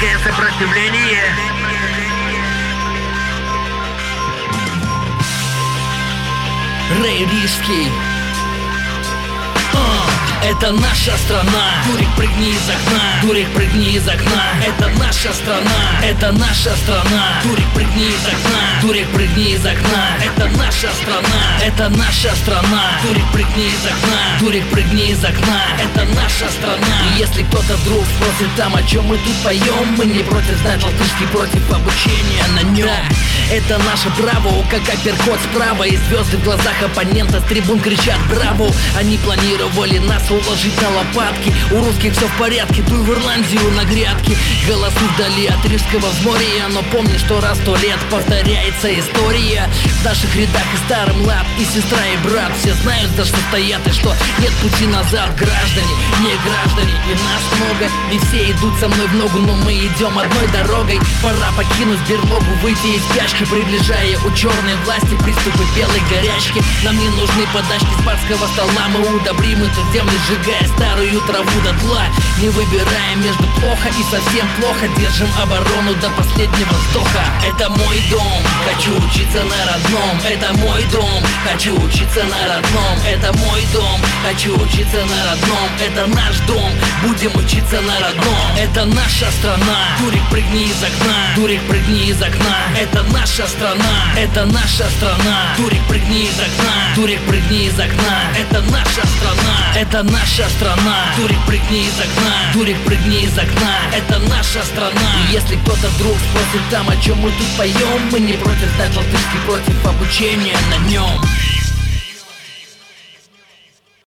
Дикое сопротивление. А, это наша страна. Дурик, прыгни из окна. Дурик, прыгни из окна. Это наша страна. Это наша страна. Дурик, прыгни из окна. Дурик, прыгни из окна. Это наша страна. Это наша страна. Дурик, прыгни из окна. Дурик, прыгни из окна. Это наша страна. И если кто-то вдруг спросит там, о чем мы тут поем Мы не против знать латышский против обучения на нем Это наше право, как апперкот справа. И звезды в глазах оппонента с трибун кричат браво! Они планировали нас уложить на лопатки. У русских все в порядке, туй в Ирландию на грядки Голосы вдали от Рижского взморья Но помни, что раз сто лет повторяется история. В наших рядах и старым лад, и сестра, и брат. Все знают, за что стоят и что нет пути назад Граждане, не и нас много И все идут со мной в ногу, но мы идем одной дорогой. Пора покинуть берлогу, выйти из спячки Приближая у черной власти приступы белой горячки. Нам не нужны подачки с барского стола Мы удобрим эту землю, сжигая старую траву до тла. Не выбираем между плохо и совсем плохо Держим оборону до последнего вздоха Это мой дом, хочу учиться на родном. Это мой дом, хочу учиться на родном. Это мой дом, хочу учиться на родном. Это наш дом, будем учиться на родном. Это наша страна, Дурик, прыгни из окна. Дурик, прыгни из окна. Это наша страна, это наша страна. Дурик, прыгни из окна. Дурик, прыгни из окна. Это наша страна, это наша страна. Дурик, прыгни из окна. Дурик, прыгни из окна. Это наша страна. И если кто-то вдруг спросит там, о чем мы тут поем Мы не против знать латышский против обучения на нем